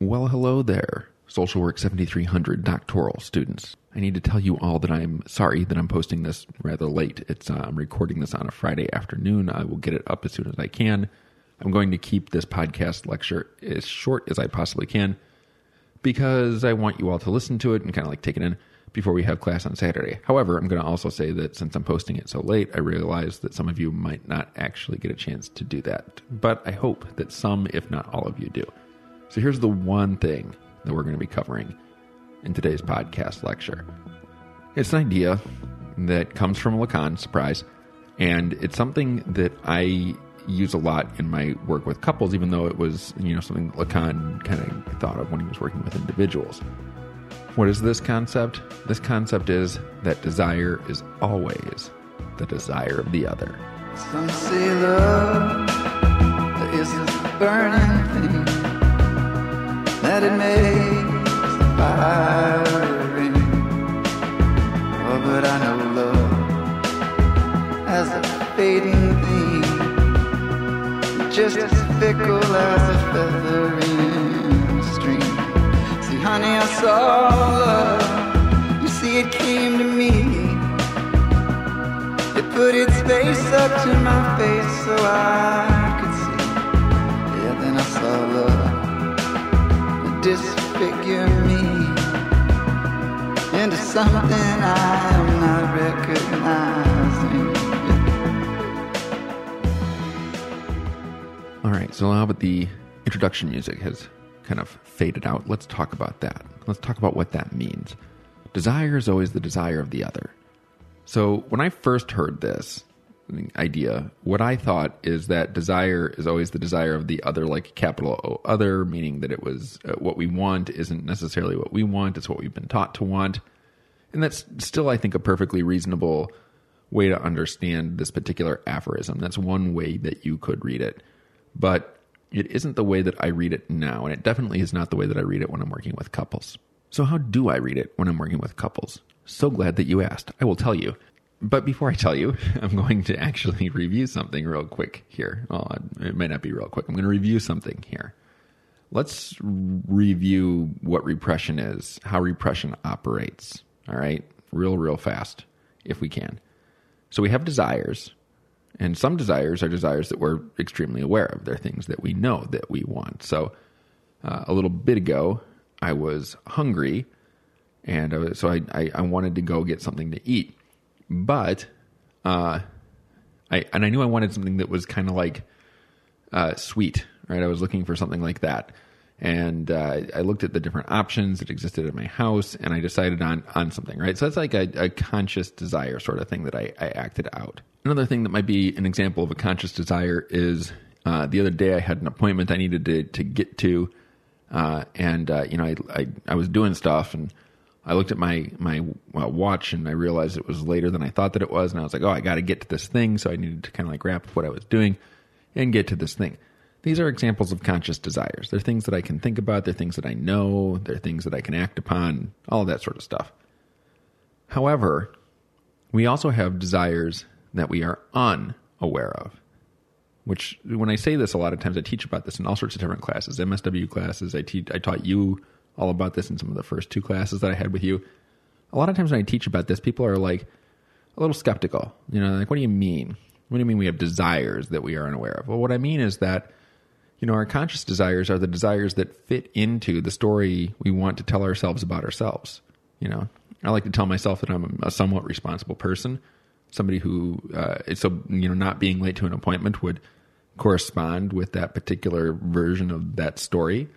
Well, hello there, Social Work 7300 doctoral students. I need to tell you all that I'm sorry that I'm posting this rather late. It's uh, I'm recording this on a Friday afternoon. I will get it up as soon as I can. I'm going to keep this podcast lecture as short as I possibly can because I want you all to listen to it and kind of like take it in before we have class on Saturday. However, I'm going to also say that since I'm posting it so late, I realize that some of you might not actually get a chance to do that. But I hope that some, if not all of you, do. So here's the one thing that we're going to be covering in today's podcast lecture. It's an idea that comes from Lacan, surprise, and it's something that I use a lot in my work with couples, even though it was, you know, something Lacan kind of thought of when he was working with individuals. What is this concept? This concept is that desire is always the desire of the other. Some say love is a burning thing that it makes the fire ring. Oh, but I know love as a fading thing, just as fickle as a feather in a stream. See, honey, I saw love. You see, it came to me. It put its face up to my face so I could see. Yeah, then I saw love disfigure me into something I am not recognizing. All right, so now that the introduction music has kind of faded out, let's talk about that. Let's talk about what that means. Desire is always the desire of the other. So when I first heard this idea, what I thought is that desire is always the desire of the other, like capital O other, meaning that it was uh, what we want isn't necessarily what we want, it's what we've been taught to want. And that's still, I think, a perfectly reasonable way to understand this particular aphorism. That's one way that you could read it. But it isn't the way that I read it now, and it definitely is not the way that I read it when I'm working with couples. So, how do I read it when I'm working with couples? So glad that you asked. I will tell you. But before I tell you, I'm going to actually review something real quick here. Well, it might not be real quick. I'm going to review something here. Let's review what repression is, how repression operates. All right, real, real fast, if we can. So we have desires, and some desires are desires that we're extremely aware of. They're things that we know that we want. So uh, a little bit ago, I was hungry, and I was, so I, I, I wanted to go get something to eat, but uh, I and I knew I wanted something that was kind of like uh, sweet, right? I was looking for something like that, and uh, I looked at the different options that existed at my house, and I decided on on something, right? So that's like a, a conscious desire sort of thing that I, I acted out. Another thing that might be an example of a conscious desire is uh, the other day I had an appointment I needed to to get to, uh, and uh, you know I, I I was doing stuff and. I looked at my my uh, watch and I realized it was later than I thought that it was, and I was like, "Oh, I got to get to this thing." So I needed to kind of like wrap up what I was doing and get to this thing. These are examples of conscious desires. They're things that I can think about. They're things that I know. They're things that I can act upon. All that sort of stuff. However, we also have desires that we are unaware of. Which, when I say this, a lot of times I teach about this in all sorts of different classes, MSW classes. I teach, I taught you all about this in some of the first two classes that I had with you. A lot of times when I teach about this, people are like a little skeptical. You know, like, what do you mean? What do you mean we have desires that we are unaware of? Well, what I mean is that, you know, our conscious desires are the desires that fit into the story we want to tell ourselves about ourselves. You know, I like to tell myself that I'm a somewhat responsible person, somebody who, uh, so, you know, not being late to an appointment would correspond with that particular version of that story.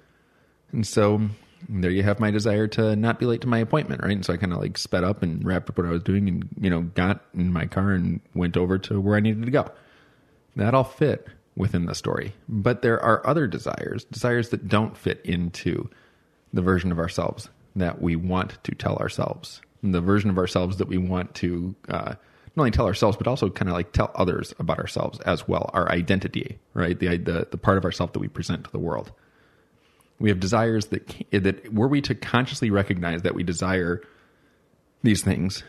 And so there you have my desire to not be late to my appointment, right? And so I kind of like sped up and wrapped up what I was doing and, you know, got in my car and went over to where I needed to go. That all fit within the story. But there are other desires, desires that don't fit into the version of ourselves that we want to tell ourselves, and the version of ourselves that we want to uh, not only tell ourselves, but also kind of like tell others about ourselves as well, our identity, right? The, the, the part of ourselves that we present to the world. We have desires that that were we to consciously recognize that we desire these things,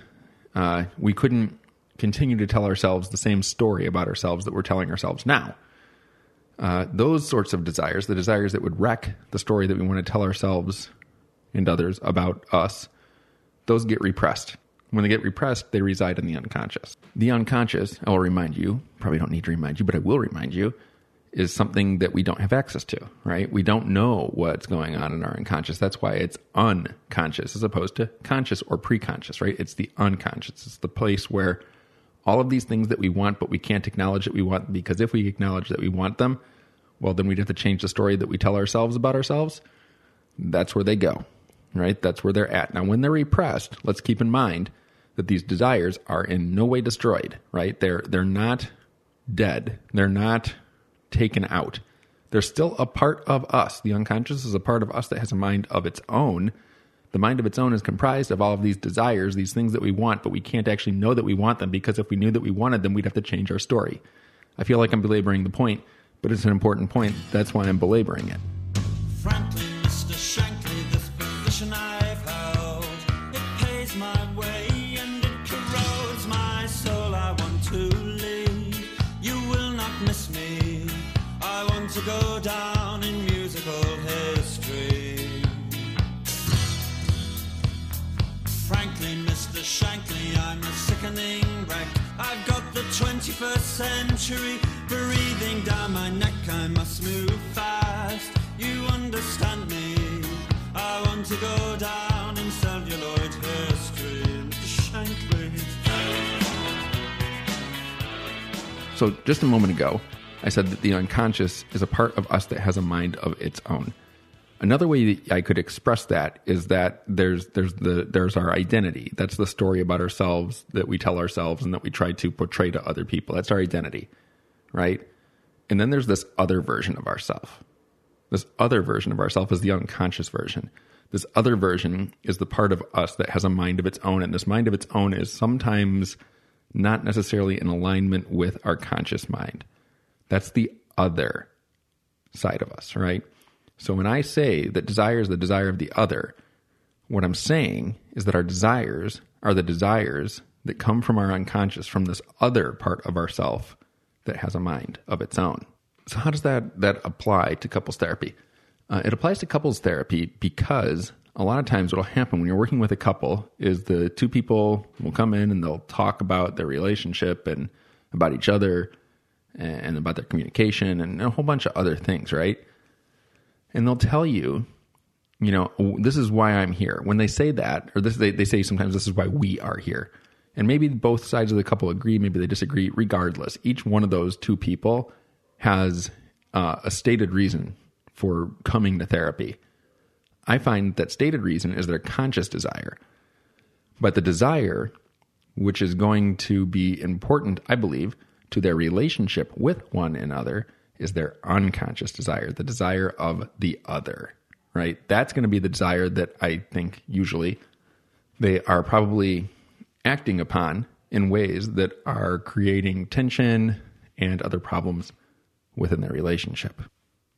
uh, we couldn't continue to tell ourselves the same story about ourselves that we're telling ourselves now. uh, those sorts of desires, the desires that would wreck the story that we want to tell ourselves and others about us, those get repressed. When they get repressed, they reside in the unconscious. The unconscious, I will remind you, probably don't need to remind you, but I will remind you, is something that we don't have access to, right? We don't know what's going on in our unconscious. That's why it's unconscious as opposed to conscious or preconscious, right? It's the unconscious. It's the place where all of these things that we want, but we can't acknowledge that we want because if we acknowledge that we want them, well, then we'd have to change the story that we tell ourselves about ourselves. That's where they go, right? That's where they're at. Now, when they're repressed, let's keep in mind that these desires are in no way destroyed, right? They're they're not dead. They're not taken out. They're still a part of us. The unconscious is a part of us that has a mind of its own. The mind of its own is comprised of all of these desires, these things that we want, but we can't actually know that we want them because if we knew that we wanted them, we'd have to change our story. I feel like I'm belaboring the point, but it's an important point. That's why I'm belaboring it. Go down in musical history. Frankly, Mr. Shankly, I'm a sickening wreck. I've got the 21st century breathing down my neck. I must move fast. You understand me? I want to go down in celluloid history. Mr. Shankly. So, just a moment ago, I said that the unconscious is a part of us that has a mind of its own. Another way I could express that is that there's there's the there's our identity. That's the story about ourselves that we tell ourselves and that we try to portray to other people. That's our identity, right? And then there's this other version of ourself. This other version of ourself is the unconscious version. This other version is the part of us that has a mind of its own, and this mind of its own is sometimes not necessarily in alignment with our conscious mind. That's the other side of us, right? So when I say that desire is the desire of the other, what I'm saying is that our desires are the desires that come from our unconscious, from this other part of ourself that has a mind of its own. So how does that that apply to couples therapy? Uh, it applies to couples therapy because a lot of times what'll happen when you're working with a couple is the two people will come in and they'll talk about their relationship and about each other and about their communication and a whole bunch of other things, right? And they'll tell you, you know, this is why I'm here. When they say that, or this they, they say sometimes this is why we are here. And maybe both sides of the couple agree, maybe they disagree. Regardless, each one of those two people has uh, a stated reason for coming to therapy. I find that stated reason is their conscious desire. But the desire, which is going to be important, I believe, to their relationship with one another, is their unconscious desire, the desire of the other, right? That's going to be the desire that I think usually they are probably acting upon in ways that are creating tension and other problems within their relationship.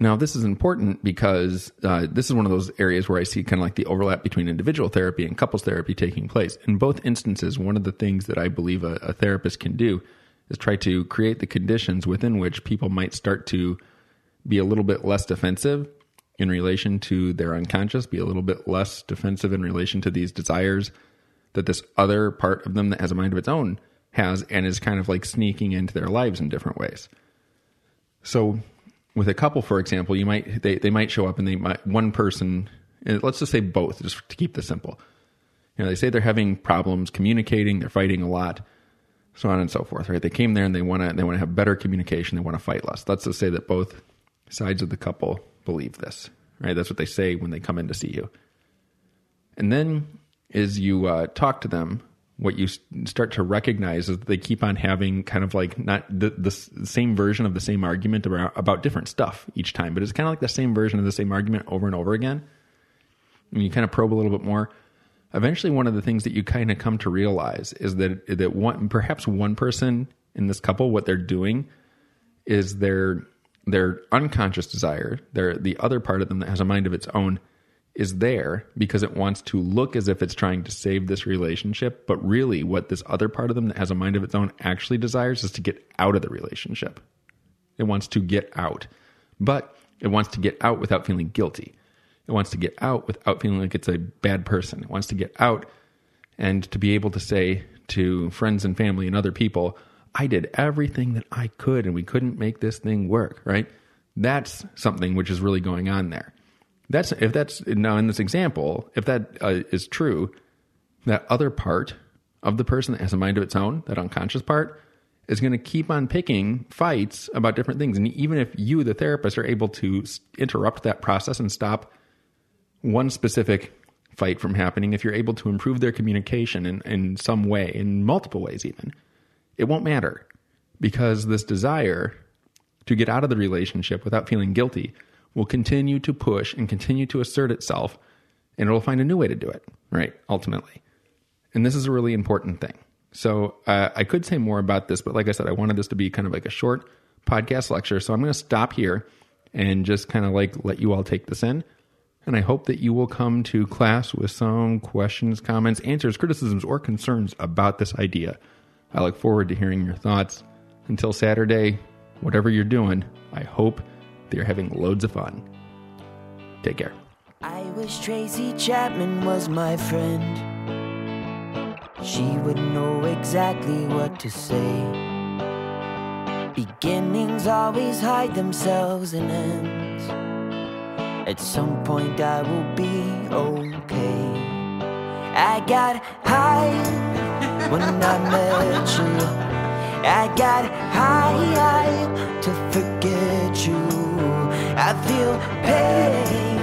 Now, this is important because uh, this is one of those areas where I see kind of like the overlap between individual therapy and couples therapy taking place. In both instances, one of the things that I believe a, a therapist can do is try to create the conditions within which people might start to be a little bit less defensive in relation to their unconscious, be a little bit less defensive in relation to these desires that this other part of them that has a mind of its own has and is kind of like sneaking into their lives in different ways. So with a couple, for example, you might they, they might show up and they might one person and let's just say both, just to keep this simple. You know, they say they're having problems communicating, they're fighting a lot, so on and so forth, right? They came there and they want to they want to have better communication, they want to fight less. Let's just say that both sides of the couple believe this, right? That's what they say when they come in to see you. And then as you uh, talk to them, what you start to recognize is that they keep on having kind of like not the, the same version of the same argument about, about different stuff each time, but it's kind of like the same version of the same argument over and over again. And you kind of probe a little bit more. Eventually, one of the things that you kind of come to realize is that that one perhaps one person in this couple, what they're doing is their their unconscious desire, their the other part of them that has a mind of its own is there because it wants to look as if it's trying to save this relationship. But really, what this other part of them that has a mind of its own actually desires is to get out of the relationship. It wants to get out. but it wants to get out without feeling guilty. It wants to get out without feeling like it's a bad person. It wants to get out and to be able to say to friends and family and other people, I did everything that I could and we couldn't make this thing work, right? That's something which is really going on there. That's if that's now in this example, if that uh, is true, that other part of the person that has a mind of its own, that unconscious part, is going to keep on picking fights about different things. And even if you, the therapist, are able to interrupt that process and stop one specific fight from happening, if you're able to improve their communication in, in some way, in multiple ways even, it won't matter because this desire to get out of the relationship without feeling guilty will continue to push and continue to assert itself and it'll find a new way to do it, right? Ultimately. And this is a really important thing. So uh, I could say more about this, but like I said, I wanted this to be kind of like a short podcast lecture. So I'm going to stop here and just kind of like let you all take this in. And I hope that you will come to class with some questions, comments, answers, criticisms, or concerns about this idea. I look forward to hearing your thoughts. Until Saturday, whatever you're doing, I hope that you're having loads of fun. Take care. I wish Tracy Chapman was my friend. She would know exactly what to say. Beginnings always hide themselves in ends. At some point, I will be okay. I got high when I met you. I got high to forget you. I feel pain.